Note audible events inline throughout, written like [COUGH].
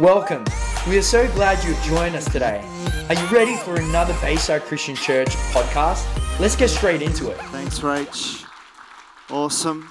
Welcome. We are so glad you've joined us today. Are you ready for another Bayside Christian Church podcast? Let's get straight into it. Thanks, Rach. Awesome.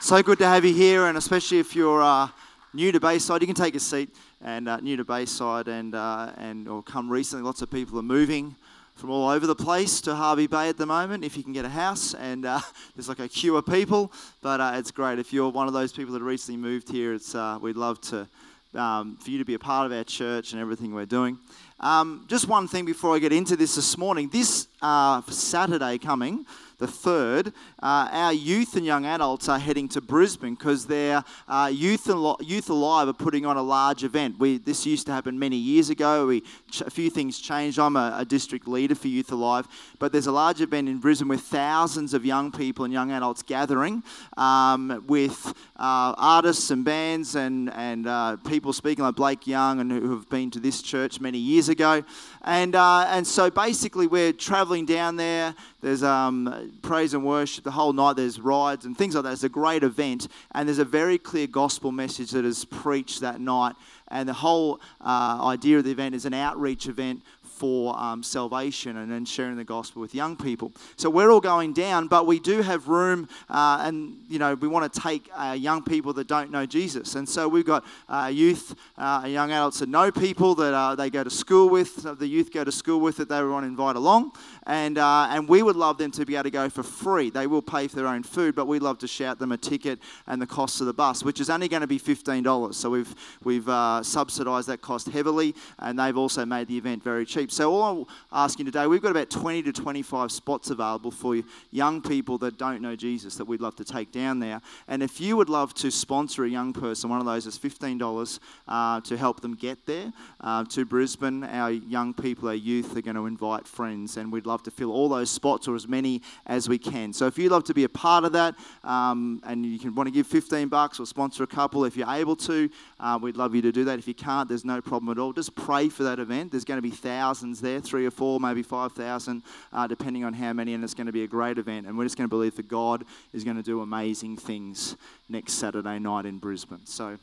So good to have you here, and especially if you're uh, new to Bayside, you can take a seat. And uh, new to Bayside, and uh, and or come recently, lots of people are moving from all over the place to Hervey Bay at the moment. If you can get a house, and uh, [LAUGHS] there's like a queue of people, but uh, it's great. If you're one of those people that recently moved here, it's uh, we'd love to um, for you to be a part of our church and everything we're doing. Um, just one thing before I get into this this morning. This uh, Saturday coming, the 3rd, uh, our youth and young adults are heading to Brisbane because their uh, youth, Al- youth Alive are putting on a large event. We, this used to happen many years ago. We, a few things changed. I'm a, a, district leader for Youth Alive, but there's a large event in Brisbane with thousands of young people and young adults gathering um, with uh, artists and bands and, and uh, people speaking like Blake Young and who have been to this church many years ago. And, uh, and so basically, we're traveling down there. There's um, praise and worship the whole night. There's rides and things like that. It's a great event, and there's a very clear gospel message that is preached that night. And the whole uh, idea of the event is an outreach event for um, salvation and then sharing the gospel with young people. So we're all going down, but we do have room, uh, and you know we want to take uh, young people that don't know Jesus. And so we've got uh, youth, uh, young adults that know people that uh, they go to school with, the youth go to school with that they want to invite along, and uh, and we would love them to be able to go for free. They will pay for their own food, but we'd love to shout them a ticket and the cost of the bus, which is only going to be fifteen dollars. So we've we've subsidised that cost heavily, and they've also made the event very cheap. So all I'm asking today, we've got about 20 to 25 spots available for young people that don't know Jesus that we'd love to take down there. And if you would love to sponsor a young person, one of those is $15 uh, to help them get there uh, to Brisbane. Our young people, our youth, are going to invite friends, and we'd love to fill all those spots or as many as we can. So if you'd love to be a part of that, um, and you can want to give 15 bucks or sponsor a couple if you're able to, uh, we'd love you to do that. If you can't, there's no problem at all. Just pray for that event. There's going to be thousands thousands there, three or four, maybe 5,000, uh, depending on how many, and it's going to be a great event. And we're just going to believe that God is going to do amazing things next Saturday night in Brisbane. So,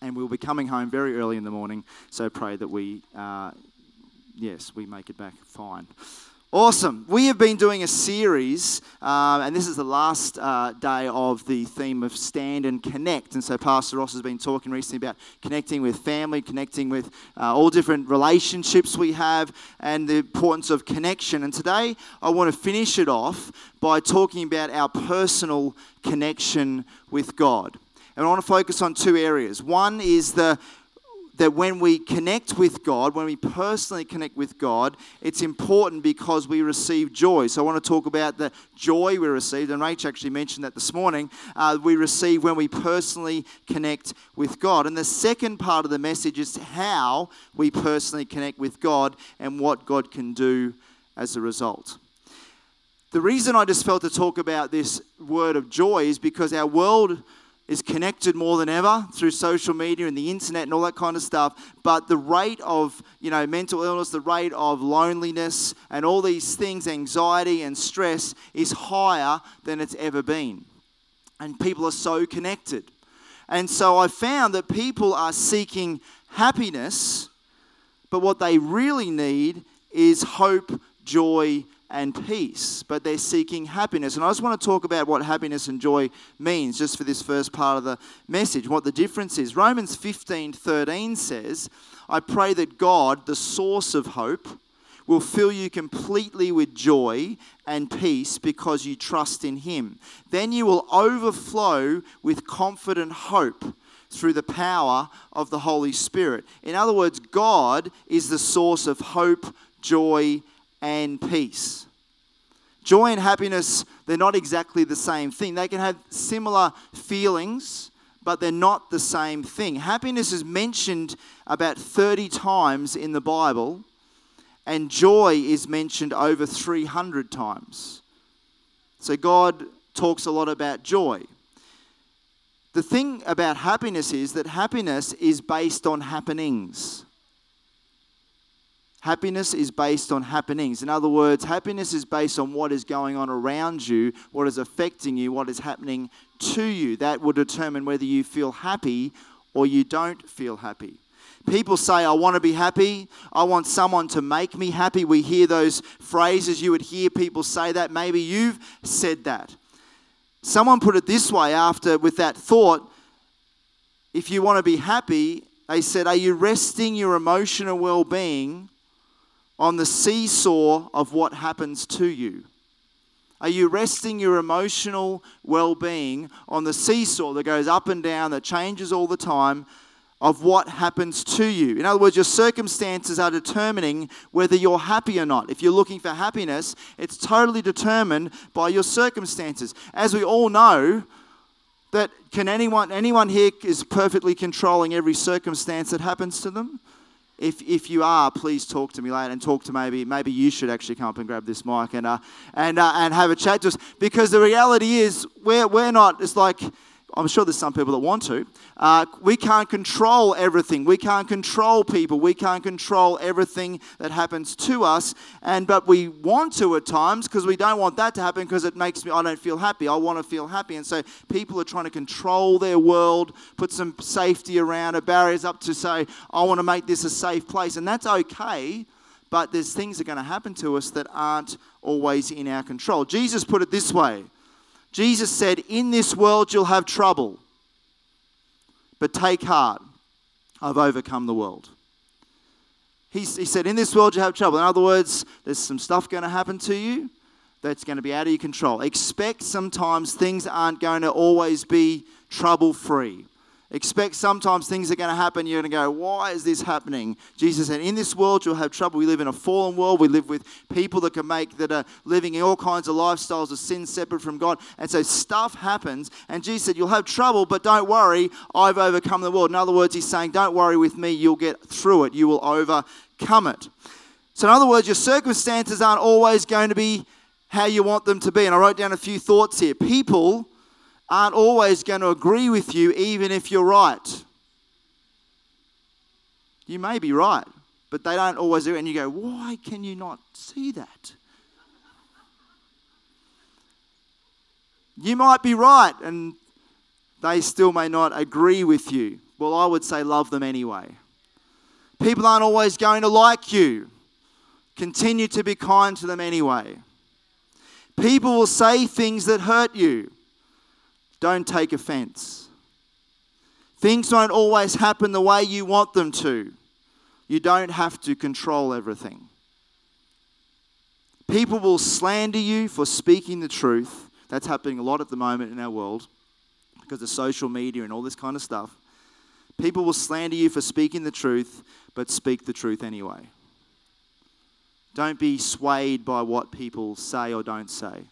and we'll be coming home very early in the morning, so pray that we, uh, yes, we make it back fine. Awesome. We have been doing a series, uh, and this is the last uh, day of the theme of Stand and Connect. And so, Pastor Ross has been talking recently about connecting with family, connecting with uh, all different relationships we have, and the importance of connection. And today, I want to finish it off by talking about our personal connection with God. And I want to focus on two areas. One is the that when we connect with God, when we personally connect with God, it's important because we receive joy. So I want to talk about the joy we received, and Rach actually mentioned that this morning. Uh, we receive when we personally connect with God. And the second part of the message is how we personally connect with God and what God can do as a result. The reason I just felt to talk about this word of joy is because our world is connected more than ever through social media and the internet and all that kind of stuff. But the rate of you know mental illness the rate of loneliness and all these things anxiety and stress is higher than it's ever been. And people are so connected. And so i found that people are seeking happiness but what they really need is hope joy and peace, but they're seeking happiness. And I just want to talk about what happiness and joy means just for this first part of the message, what the difference is. Romans 15 13 says, I pray that God, the source of hope, will fill you completely with joy and peace because you trust in Him. Then you will overflow with confident hope through the power of the Holy Spirit. In other words, God is the source of hope, joy, and peace. Joy and happiness, they're not exactly the same thing. They can have similar feelings, but they're not the same thing. Happiness is mentioned about 30 times in the Bible, and joy is mentioned over 300 times. So God talks a lot about joy. The thing about happiness is that happiness is based on happenings. Happiness is based on happenings. In other words, happiness is based on what is going on around you, what is affecting you, what is happening to you. That will determine whether you feel happy or you don't feel happy. People say, I want to be happy. I want someone to make me happy. We hear those phrases. You would hear people say that. Maybe you've said that. Someone put it this way after, with that thought if you want to be happy, they said, Are you resting your emotional well being on the seesaw of what happens to you? Are you resting your emotional well being on the seesaw that goes up and down, that changes all the time, of what happens to you? In other words, your circumstances are determining whether you're happy or not. If you're looking for happiness, it's totally determined by your circumstances. As we all know, that can anyone anyone here is perfectly controlling every circumstance that happens to them if, if you are, please talk to me later and talk to maybe maybe you should actually come up and grab this mic and uh, and uh, and have a chat to us because the reality is we're we're not. It's like I'm sure there's some people that want to. Uh, we can't control everything. We can't control people. We can't control everything that happens to us. And but we want to at times because we don't want that to happen because it makes me. I don't feel happy. I want to feel happy. And so people are trying to control their world, put some safety around it, barriers up to say, I want to make this a safe place, and that's okay. But there's things that are going to happen to us that aren't always in our control. Jesus put it this way. Jesus said, In this world you'll have trouble, but take heart, I've overcome the world. He, he said, In this world you have trouble. In other words, there's some stuff going to happen to you that's going to be out of your control. Expect sometimes things aren't going to always be trouble free. Expect sometimes things are going to happen. You're going to go, why is this happening? Jesus said, in this world you'll have trouble. We live in a fallen world. We live with people that can make, that are living in all kinds of lifestyles of sin separate from God. And so stuff happens. And Jesus said, you'll have trouble, but don't worry. I've overcome the world. In other words, he's saying, don't worry with me. You'll get through it. You will overcome it. So, in other words, your circumstances aren't always going to be how you want them to be. And I wrote down a few thoughts here. People aren't always going to agree with you, even if you're right. You may be right, but they don't always do. It, and you go, why can you not see that? You might be right, and they still may not agree with you. Well, I would say love them anyway. People aren't always going to like you. Continue to be kind to them anyway. People will say things that hurt you. Don't take offense. Things don't always happen the way you want them to. You don't have to control everything. People will slander you for speaking the truth. That's happening a lot at the moment in our world because of social media and all this kind of stuff. People will slander you for speaking the truth, but speak the truth anyway. Don't be swayed by what people say or don't say.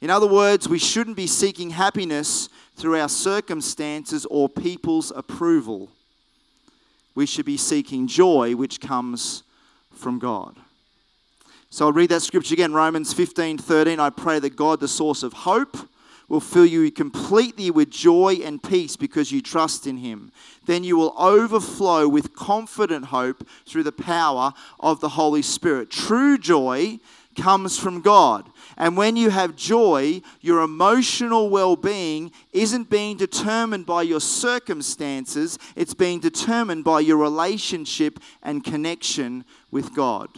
In other words, we shouldn't be seeking happiness through our circumstances or people's approval. We should be seeking joy, which comes from God. So I'll read that scripture again Romans 15 13. I pray that God, the source of hope, will fill you completely with joy and peace because you trust in Him. Then you will overflow with confident hope through the power of the Holy Spirit. True joy comes from God. And when you have joy, your emotional well being isn't being determined by your circumstances, it's being determined by your relationship and connection with God.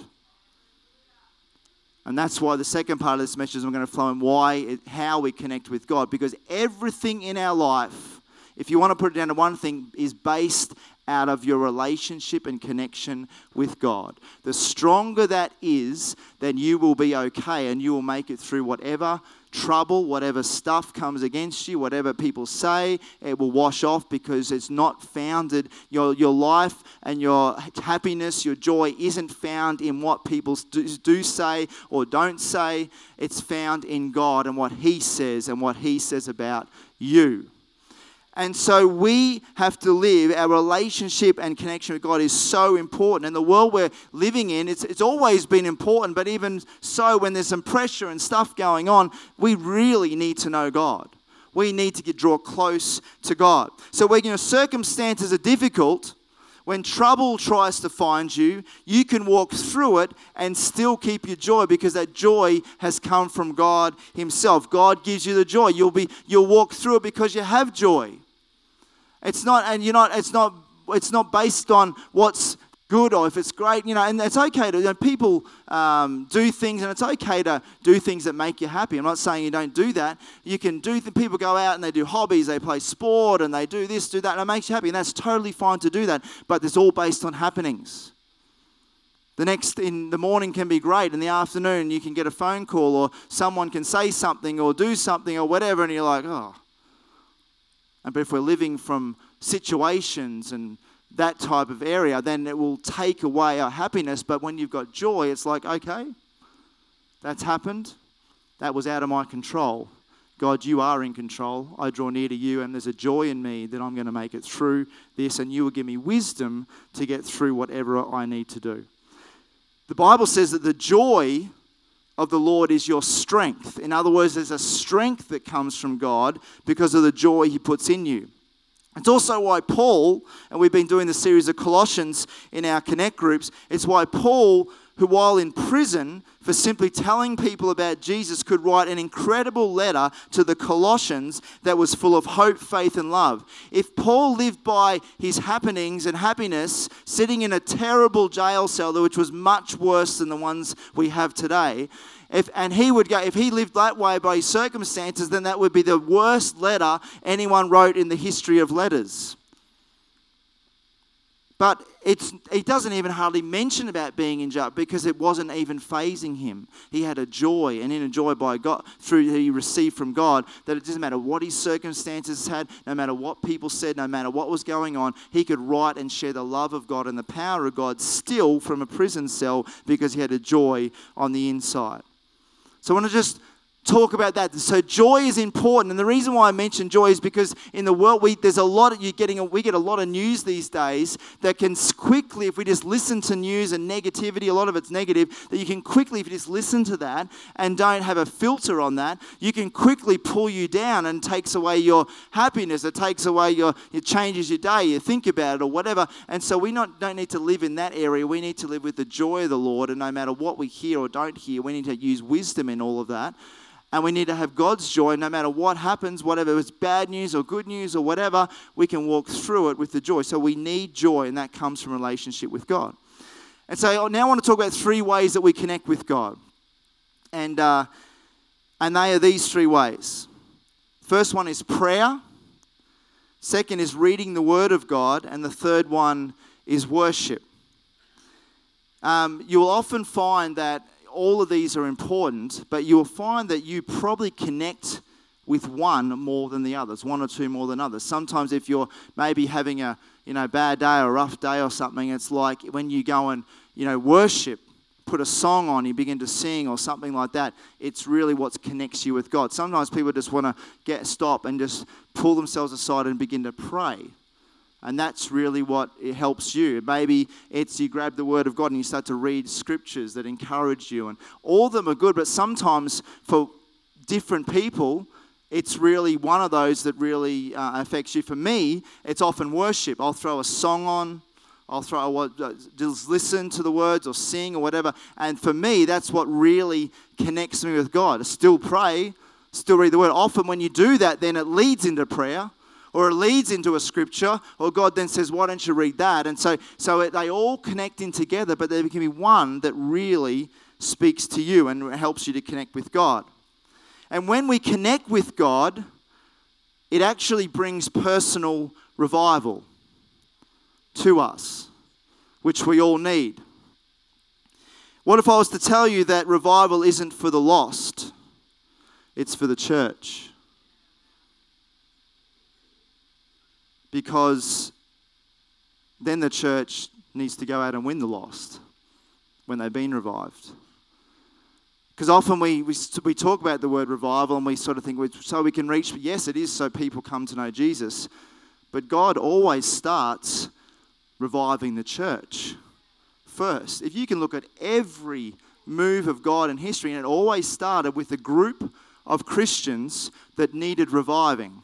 And that's why the second part of this message I'm going to flow in why, how we connect with God. Because everything in our life, if you want to put it down to one thing, is based out of your relationship and connection with God. The stronger that is, then you will be okay and you will make it through whatever trouble, whatever stuff comes against you, whatever people say, it will wash off because it's not founded. Your, your life and your happiness, your joy isn't found in what people do, do say or don't say. It's found in God and what He says and what He says about you. And so we have to live, our relationship and connection with God is so important. And the world we're living in, it's, it's always been important, but even so, when there's some pressure and stuff going on, we really need to know God. We need to get draw close to God. So when your circumstances are difficult, when trouble tries to find you, you can walk through it and still keep your joy because that joy has come from God Himself. God gives you the joy. You'll be you'll walk through it because you have joy. It's not, and you're not. It's not it's not based on what's good or if it's great, you know, and it's okay to, you know, people um, do things and it's okay to do things that make you happy. I'm not saying you don't do that. You can do, th- people go out and they do hobbies, they play sport and they do this, do that, and it makes you happy. And that's totally fine to do that, but it's all based on happenings. The next in the morning can be great. In the afternoon, you can get a phone call or someone can say something or do something or whatever, and you're like, oh. But if we're living from situations and that type of area, then it will take away our happiness. But when you've got joy, it's like, okay, that's happened. That was out of my control. God, you are in control. I draw near to you, and there's a joy in me that I'm going to make it through this, and you will give me wisdom to get through whatever I need to do. The Bible says that the joy of the Lord is your strength. In other words, there's a strength that comes from God because of the joy He puts in you. It's also why Paul, and we've been doing the series of Colossians in our Connect groups, it's why Paul, who while in prison for simply telling people about Jesus, could write an incredible letter to the Colossians that was full of hope, faith, and love. If Paul lived by his happenings and happiness, sitting in a terrible jail cell, which was much worse than the ones we have today, if, and he would go, if he lived that way by his circumstances, then that would be the worst letter anyone wrote in the history of letters. But it's, he doesn't even hardly mention about being in jail because it wasn't even fazing him. He had a joy, and in a joy by God through he received from God that it doesn't matter what his circumstances had, no matter what people said, no matter what was going on, he could write and share the love of God and the power of God still from a prison cell because he had a joy on the inside. So I want to just talk about that. So joy is important, and the reason why I mention joy is because in the world we there's a lot of you getting we get a lot of news these days that can quickly, if we just listen to news and negativity, a lot of it's negative, that you can quickly, if you just listen to that and don't have a filter on that, you can quickly pull you down and takes away your happiness. It takes away your it changes your day. You think about it or whatever. And so we not don't need to live in that area. We need to live with the joy of the Lord, and no matter what we hear or don't hear, we need to use wisdom in all of that. And we need to have God's joy no matter what happens, whatever it's bad news or good news or whatever, we can walk through it with the joy. So we need joy, and that comes from relationship with God. And so now I want to talk about three ways that we connect with God. And, uh, and they are these three ways. First one is prayer. Second is reading the Word of God. And the third one is worship. Um, you will often find that all of these are important, but you'll find that you probably connect with one more than the others, one or two more than others. Sometimes if you're maybe having a you know bad day or rough day or something, it's like when you go and you know worship, put a song on, you begin to sing or something like that. It's really what connects you with God. Sometimes people just want to get stop and just pull themselves aside and begin to pray. And that's really what it helps you. Maybe it's you grab the Word of God and you start to read scriptures that encourage you. And all of them are good, but sometimes for different people, it's really one of those that really uh, affects you. For me, it's often worship. I'll throw a song on, I'll throw what uh, just listen to the words or sing or whatever. And for me, that's what really connects me with God. I still pray, still read the Word. Often when you do that, then it leads into prayer or it leads into a scripture, or God then says, Why don't you read that? And so, so they all connect in together, but there can be one that really speaks to you and helps you to connect with God. And when we connect with God, it actually brings personal revival to us, which we all need. What if I was to tell you that revival isn't for the lost, it's for the church? Because then the church needs to go out and win the lost when they've been revived. Because often we, we, we talk about the word revival and we sort of think, so we can reach, yes, it is so people come to know Jesus. But God always starts reviving the church first. If you can look at every move of God in history, and it always started with a group of Christians that needed reviving.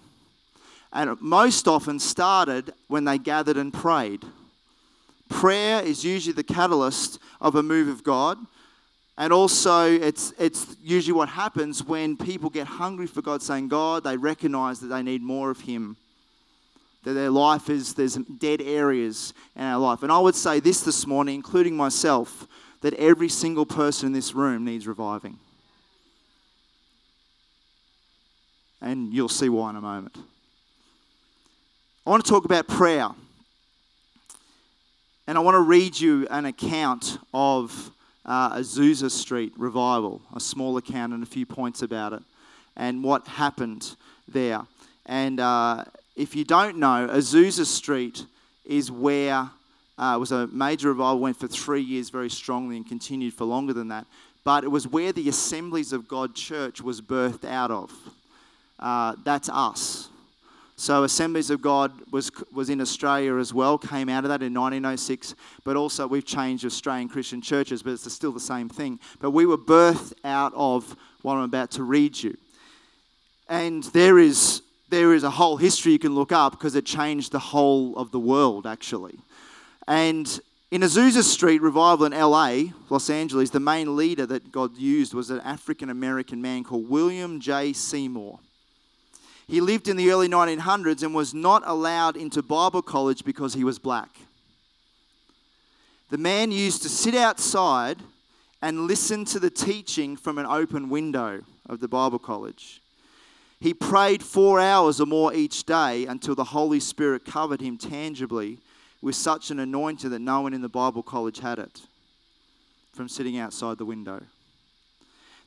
And it most often started when they gathered and prayed. Prayer is usually the catalyst of a move of God. And also, it's, it's usually what happens when people get hungry for God, saying, God, they recognize that they need more of Him. that their life is, there's dead areas in our life. And I would say this this morning, including myself, that every single person in this room needs reviving. And you'll see why in a moment. I want to talk about prayer. And I want to read you an account of uh, Azusa Street revival, a small account and a few points about it, and what happened there. And uh, if you don't know, Azusa Street is where uh, was a major revival, went for three years very strongly and continued for longer than that. But it was where the Assemblies of God Church was birthed out of. Uh, that's us. So Assemblies of God was, was in Australia as well, came out of that in 1906, but also we've changed Australian Christian churches, but it's still the same thing. But we were birthed out of what I'm about to read you. And there is, there is a whole history you can look up because it changed the whole of the world, actually. And in Azusa Street revival in LA, Los Angeles, the main leader that God used was an African American man called William J. Seymour. He lived in the early 1900s and was not allowed into Bible college because he was black. The man used to sit outside and listen to the teaching from an open window of the Bible college. He prayed four hours or more each day until the Holy Spirit covered him tangibly with such an anointing that no one in the Bible college had it from sitting outside the window.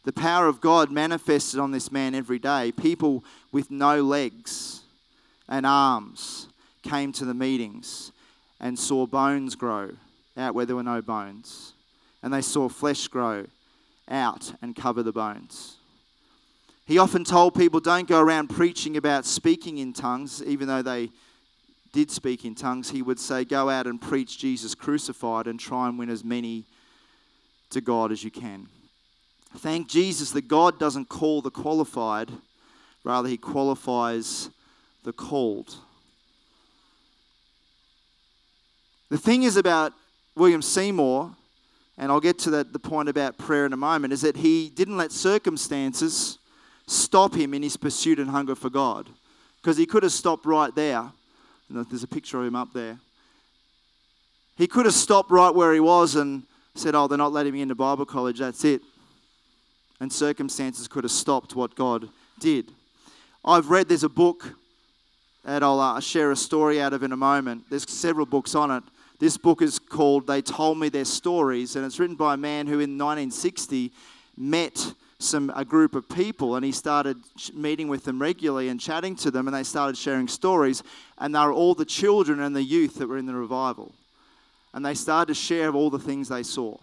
The power of God manifested on this man every day. People with no legs and arms came to the meetings and saw bones grow out where there were no bones. And they saw flesh grow out and cover the bones. He often told people, don't go around preaching about speaking in tongues, even though they did speak in tongues. He would say, go out and preach Jesus crucified and try and win as many to God as you can. Thank Jesus that God doesn't call the qualified, rather, He qualifies the called. The thing is about William Seymour, and I'll get to that, the point about prayer in a moment, is that he didn't let circumstances stop him in his pursuit and hunger for God. Because he could have stopped right there. And there's a picture of him up there. He could have stopped right where he was and said, Oh, they're not letting me into Bible college, that's it and circumstances could have stopped what God did. I've read, there's a book that I'll uh, share a story out of in a moment. There's several books on it. This book is called They Told Me Their Stories, and it's written by a man who in 1960 met some a group of people and he started meeting with them regularly and chatting to them and they started sharing stories and they were all the children and the youth that were in the revival and they started to share all the things they saw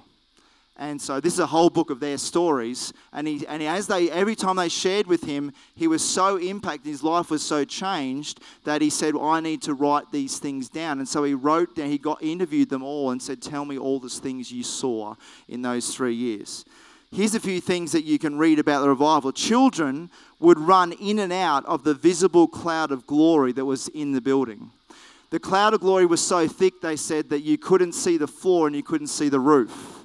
and so this is a whole book of their stories. And, he, and as they, every time they shared with him, he was so impacted, his life was so changed that he said, well, I need to write these things down. And so he wrote down, he got interviewed them all and said, Tell me all the things you saw in those three years. Here's a few things that you can read about the revival. Children would run in and out of the visible cloud of glory that was in the building. The cloud of glory was so thick, they said, that you couldn't see the floor and you couldn't see the roof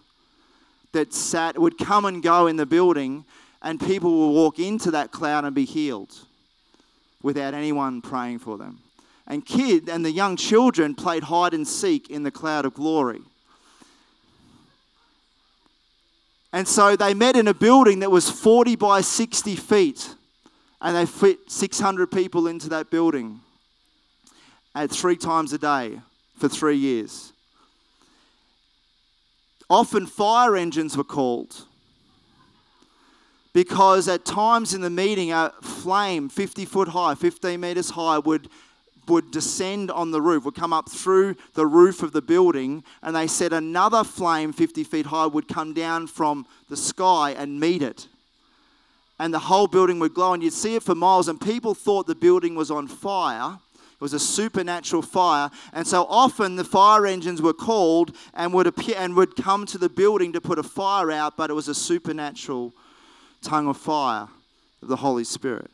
that sat would come and go in the building, and people would walk into that cloud and be healed without anyone praying for them. And kid and the young children played hide and seek in the cloud of glory. And so they met in a building that was 40 by 60 feet, and they fit 600 people into that building at three times a day for three years. Often fire engines were called because at times in the meeting, a flame 50 foot high, 15 meters high, would, would descend on the roof, would come up through the roof of the building, and they said another flame 50 feet high would come down from the sky and meet it. And the whole building would glow, and you'd see it for miles, and people thought the building was on fire was a supernatural fire. And so often the fire engines were called and would appear and would come to the building to put a fire out, but it was a supernatural tongue of fire of the Holy Spirit.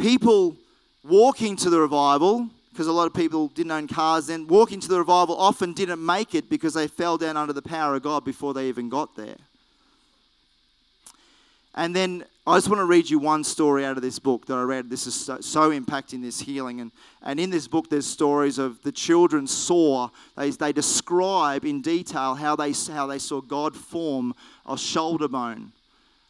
People walking to the revival, because a lot of people didn't own cars then, walking to the revival often didn't make it because they fell down under the power of God before they even got there. And then I just want to read you one story out of this book that I read. This is so, so, impacting this healing. And, and in this book, there's stories of the children saw, they, they describe in detail how they, how they saw God form a shoulder bone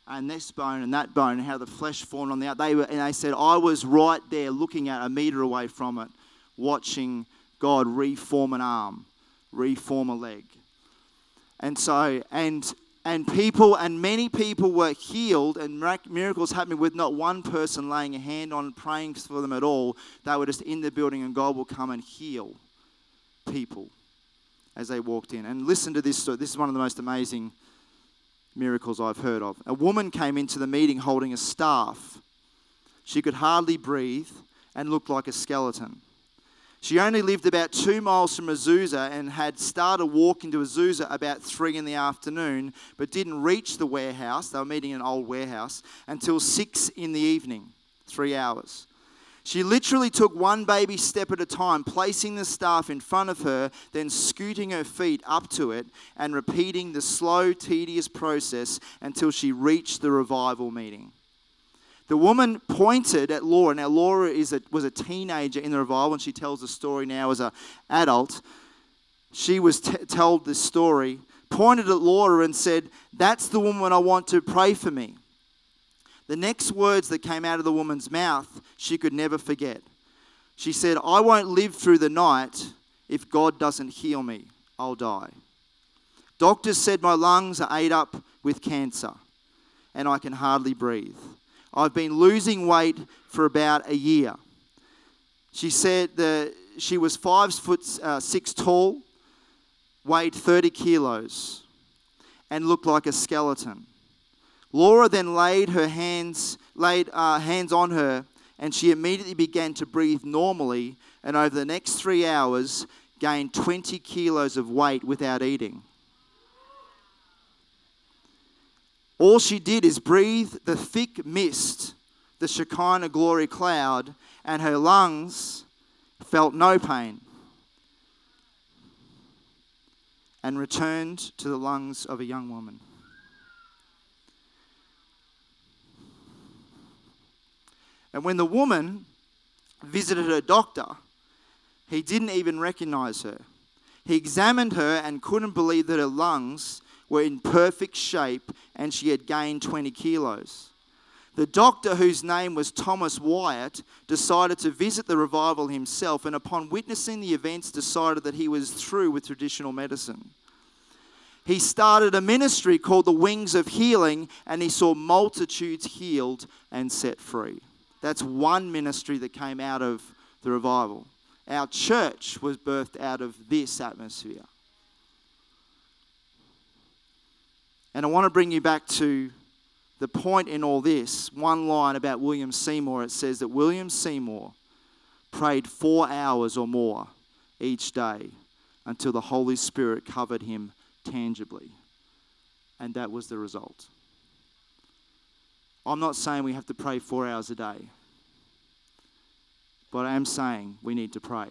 and this bone and that bone, and how the flesh formed on the out. They were, and they said, I was right there looking at a meter away from it, watching God reform an arm, reform a leg. And so, and and people and many people were healed and miracles happening with not one person laying a hand on praying for them at all. They were just in the building and god will come and heal people as they walked in. And listen to this story. This is one of the most amazing miracles i've heard of. A woman came into the meeting holding a staff. She could hardly breathe and looked like a skeleton she only lived about two miles from Azusa and had started walking to Azusa about three in the afternoon, but didn't reach the warehouse. They were meeting in an old warehouse until six in the evening, three hours. She literally took one baby step at a time, placing the staff in front of her, then scooting her feet up to it and repeating the slow, tedious process until she reached the revival meeting. The woman pointed at Laura. Now, Laura is a, was a teenager in the revival, and she tells the story now as an adult. She was t- told this story, pointed at Laura, and said, That's the woman I want to pray for me. The next words that came out of the woman's mouth, she could never forget. She said, I won't live through the night if God doesn't heal me. I'll die. Doctors said my lungs are ate up with cancer and I can hardly breathe. I've been losing weight for about a year. She said that she was five foot uh, six tall, weighed 30 kilos, and looked like a skeleton. Laura then laid her hands, laid uh, hands on her, and she immediately began to breathe normally. And over the next three hours, gained 20 kilos of weight without eating. All she did is breathe the thick mist, the Shekinah glory cloud, and her lungs felt no pain and returned to the lungs of a young woman. And when the woman visited her doctor, he didn't even recognize her. He examined her and couldn't believe that her lungs were in perfect shape and she had gained 20 kilos. The doctor, whose name was Thomas Wyatt, decided to visit the revival himself and, upon witnessing the events, decided that he was through with traditional medicine. He started a ministry called the Wings of Healing and he saw multitudes healed and set free. That's one ministry that came out of the revival. Our church was birthed out of this atmosphere. And I want to bring you back to the point in all this. One line about William Seymour it says that William Seymour prayed four hours or more each day until the Holy Spirit covered him tangibly. And that was the result. I'm not saying we have to pray four hours a day, but I am saying we need to pray.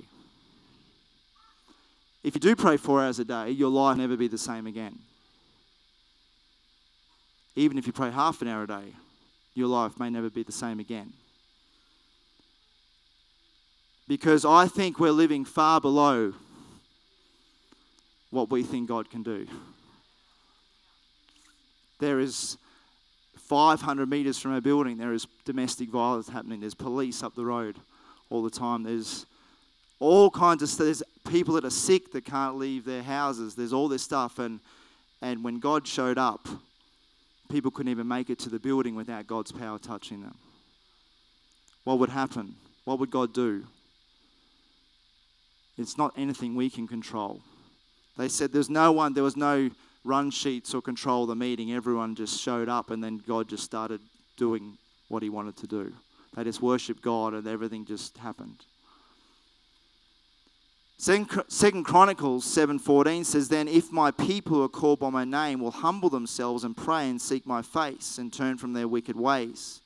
If you do pray four hours a day, your life will never be the same again. Even if you pray half an hour a day, your life may never be the same again. Because I think we're living far below what we think God can do. There is 500 meters from our building, there is domestic violence happening. There's police up the road all the time. There's all kinds of stuff. There's people that are sick that can't leave their houses. There's all this stuff. And, and when God showed up, people couldn't even make it to the building without God's power touching them. What would happen? What would God do? It's not anything we can control. They said there's no one, there was no run sheets or control the meeting. Everyone just showed up and then God just started doing what he wanted to do. They just worshiped God and everything just happened. Second Chronicles 7:14 says, "Then if my people who are called by my name will humble themselves and pray and seek my face and turn from their wicked ways,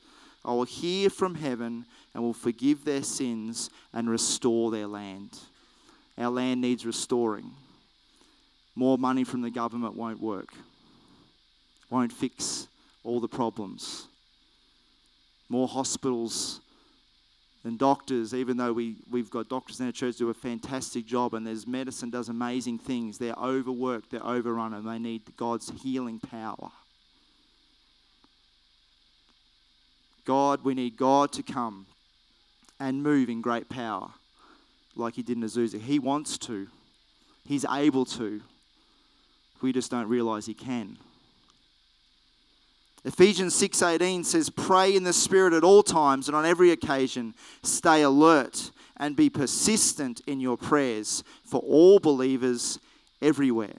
I will hear from heaven and will forgive their sins and restore their land." Our land needs restoring. More money from the government won't work. Won't fix all the problems. More hospitals than doctors, even though we, we've got doctors in our church do a fantastic job and there's medicine does amazing things. They're overworked, they're overrun, and they need God's healing power. God, we need God to come and move in great power like he did in Azusa. He wants to. He's able to. We just don't realize he can. Ephesians 6:18 says pray in the spirit at all times and on every occasion stay alert and be persistent in your prayers for all believers everywhere.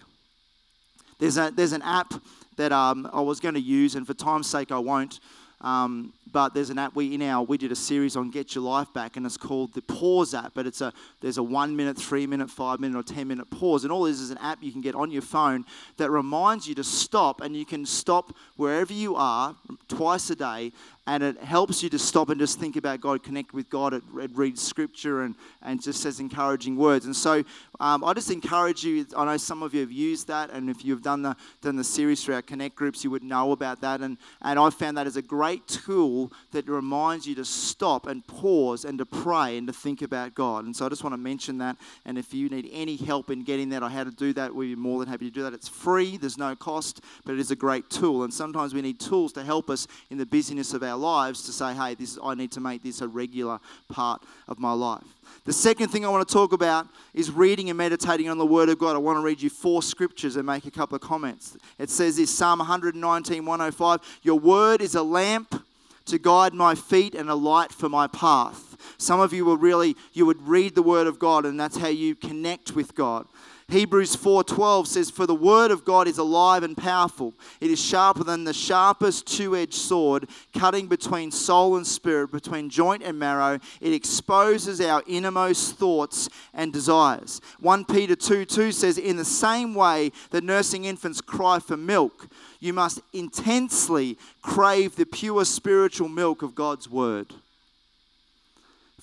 There's, a, there's an app that um, I was going to use, and for time's sake, I won't. Um, but there's an app we in our we did a series on Get Your Life Back, and it's called the Pause app. But it's a there's a one minute, three minute, five minute, or ten minute pause, and all this is an app you can get on your phone that reminds you to stop, and you can stop wherever you are twice a day, and it helps you to stop and just think about God, connect with God. It, it reads scripture and, and just says encouraging words. And so um, I just encourage you. I know some of you have used that, and if you've done the done the series through our Connect groups, you would know about that. And and I found that as a great tool that reminds you to stop and pause and to pray and to think about God. And so I just want to mention that. And if you need any help in getting that or how to do that, we'd be more than happy to do that. It's free. There's no cost, but it is a great tool. And sometimes we need tools to help us in the busyness of our lives to say, hey, this, is I need to make this a regular part of my life. The second thing I want to talk about is reading and meditating on the Word of God. I want to read you four scriptures and make a couple of comments. It says this Psalm 119, 105 Your Word is a lamp to guide my feet and a light for my path. Some of you will really, you would read the Word of God, and that's how you connect with God. Hebrews 4:12 says for the word of God is alive and powerful. It is sharper than the sharpest two-edged sword, cutting between soul and spirit, between joint and marrow. It exposes our innermost thoughts and desires. 1 Peter 2:2 says in the same way that nursing infants cry for milk, you must intensely crave the pure spiritual milk of God's word.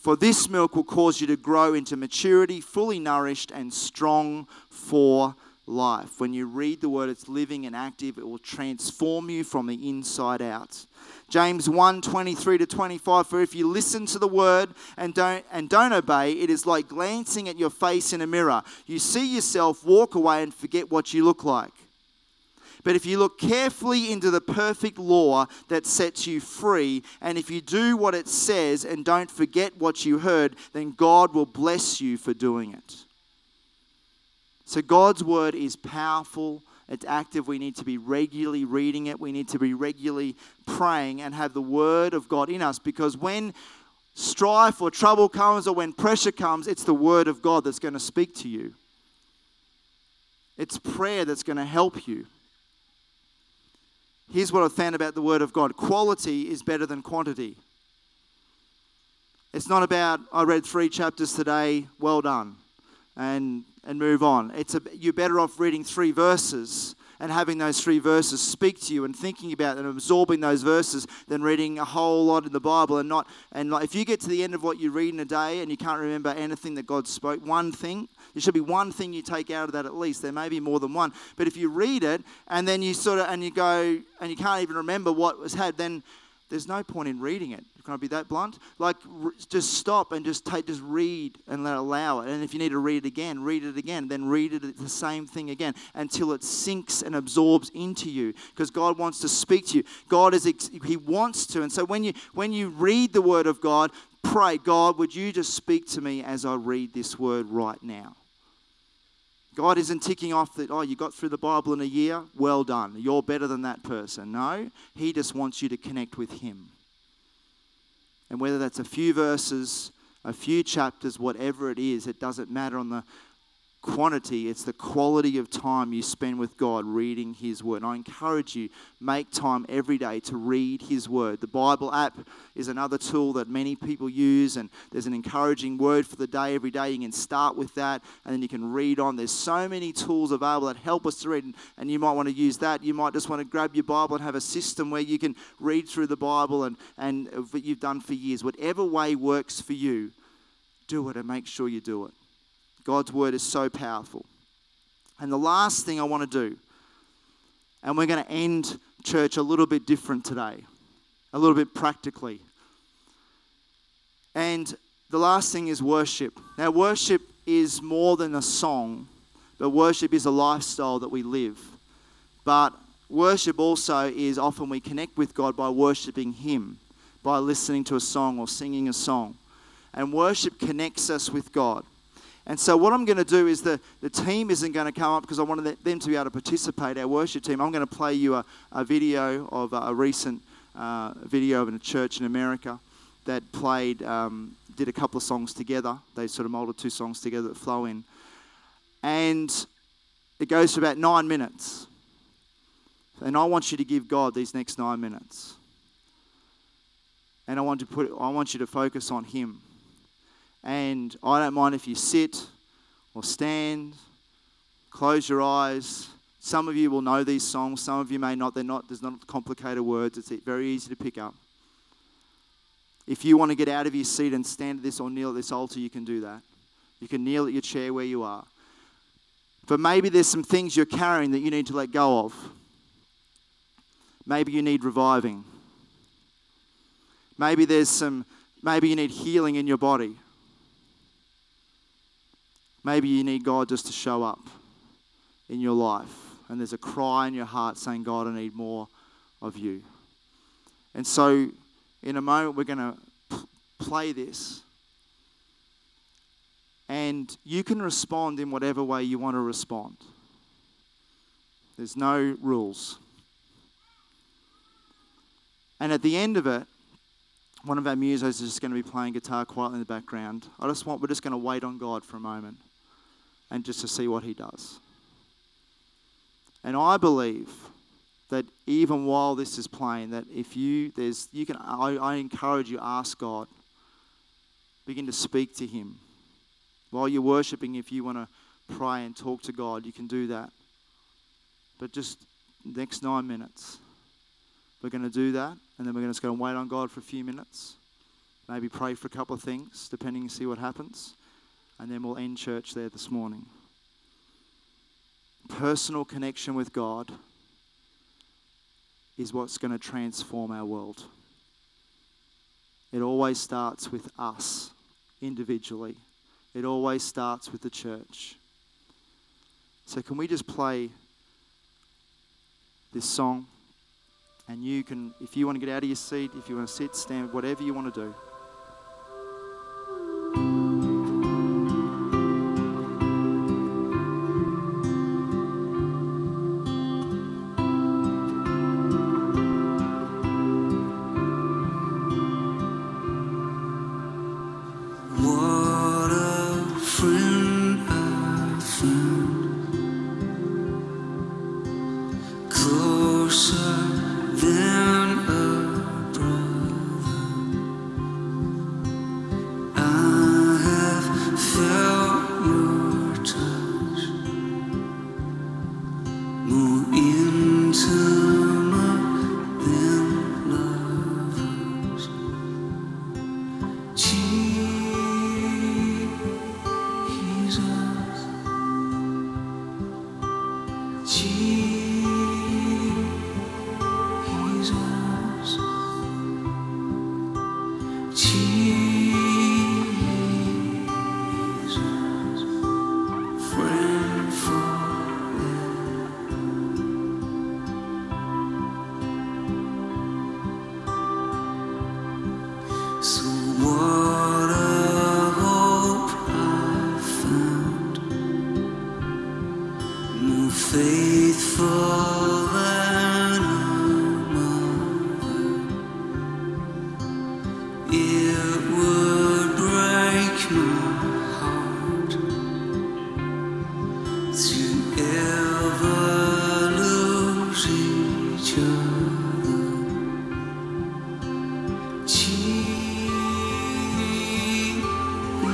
For this milk will cause you to grow into maturity, fully nourished and strong for life. When you read the word, it's living and active. It will transform you from the inside out. James 1 23 to 25. For if you listen to the word and don't, and don't obey, it is like glancing at your face in a mirror. You see yourself, walk away, and forget what you look like. But if you look carefully into the perfect law that sets you free, and if you do what it says and don't forget what you heard, then God will bless you for doing it. So God's word is powerful. It's active. We need to be regularly reading it. We need to be regularly praying and have the word of God in us because when strife or trouble comes or when pressure comes, it's the word of God that's going to speak to you. It's prayer that's going to help you. Here's what I found about the Word of God quality is better than quantity. It's not about, I read three chapters today, well done, and, and move on. It's a, you're better off reading three verses and having those three verses speak to you and thinking about and absorbing those verses than reading a whole lot in the Bible and not and like if you get to the end of what you read in a day and you can't remember anything that God spoke, one thing, there should be one thing you take out of that at least. There may be more than one. But if you read it and then you sort of and you go and you can't even remember what was had, then there's no point in reading it. Can I be that blunt? Like, just stop and just take, just read and let allow it. And if you need to read it again, read it again. Then read it the same thing again until it sinks and absorbs into you. Because God wants to speak to you. God is He wants to. And so when you when you read the Word of God, pray, God, would you just speak to me as I read this Word right now? God isn't ticking off that, oh, you got through the Bible in a year, well done. You're better than that person. No, He just wants you to connect with Him. And whether that's a few verses, a few chapters, whatever it is, it doesn't matter on the quantity, it's the quality of time you spend with God reading His Word. And I encourage you, make time every day to read His Word. The Bible app is another tool that many people use, and there's an encouraging word for the day every day. You can start with that, and then you can read on. There's so many tools available that help us to read, and, and you might want to use that. You might just want to grab your Bible and have a system where you can read through the Bible and, and what you've done for years. Whatever way works for you, do it and make sure you do it. God's word is so powerful. And the last thing I want to do, and we're going to end church a little bit different today, a little bit practically. And the last thing is worship. Now, worship is more than a song, but worship is a lifestyle that we live. But worship also is often we connect with God by worshiping Him, by listening to a song or singing a song. And worship connects us with God. And so, what I'm going to do is the, the team isn't going to come up because I wanted them to be able to participate, our worship team. I'm going to play you a, a video of a, recent uh, video of a church in America that played, um, did a couple of songs together. They sort of molded two songs together that flow in. And it goes for about nine minutes. And I want you to give God these next nine minutes. And I want to put I want you to focus on Him. And I don't mind if you sit or stand, close your eyes. Some of you will know these songs, some of you may not. They're not, there's not complicated words, it's very easy to pick up. If you want to get out of your seat and stand at this or kneel at this altar, you can do that. You can kneel at your chair where you are. But maybe there's some things you're carrying that you need to let go of. Maybe you need reviving. Maybe there's some, maybe you need healing in your body. Maybe you need God just to show up in your life. And there's a cry in your heart saying, God, I need more of you. And so, in a moment, we're going to p- play this. And you can respond in whatever way you want to respond. There's no rules. And at the end of it, one of our musos is just going to be playing guitar quietly in the background. I just want, we're just going to wait on God for a moment and just to see what He does. And I believe that even while this is playing, that if you there's you can I, I encourage you ask God, begin to speak to Him while you're worshiping. If you want to pray and talk to God, you can do that. But just next nine minutes, we're going to do that, and then we're just going to wait on God for a few minutes. Maybe pray for a couple of things, depending see what happens and then we'll end church there this morning. Personal connection with God is what's going to transform our world. It always starts with us individually, it always starts with the church. So, can we just play this song? And you can, if you want to get out of your seat, if you want to sit, stand, whatever you want to do.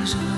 cosas.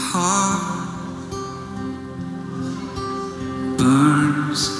Heart burns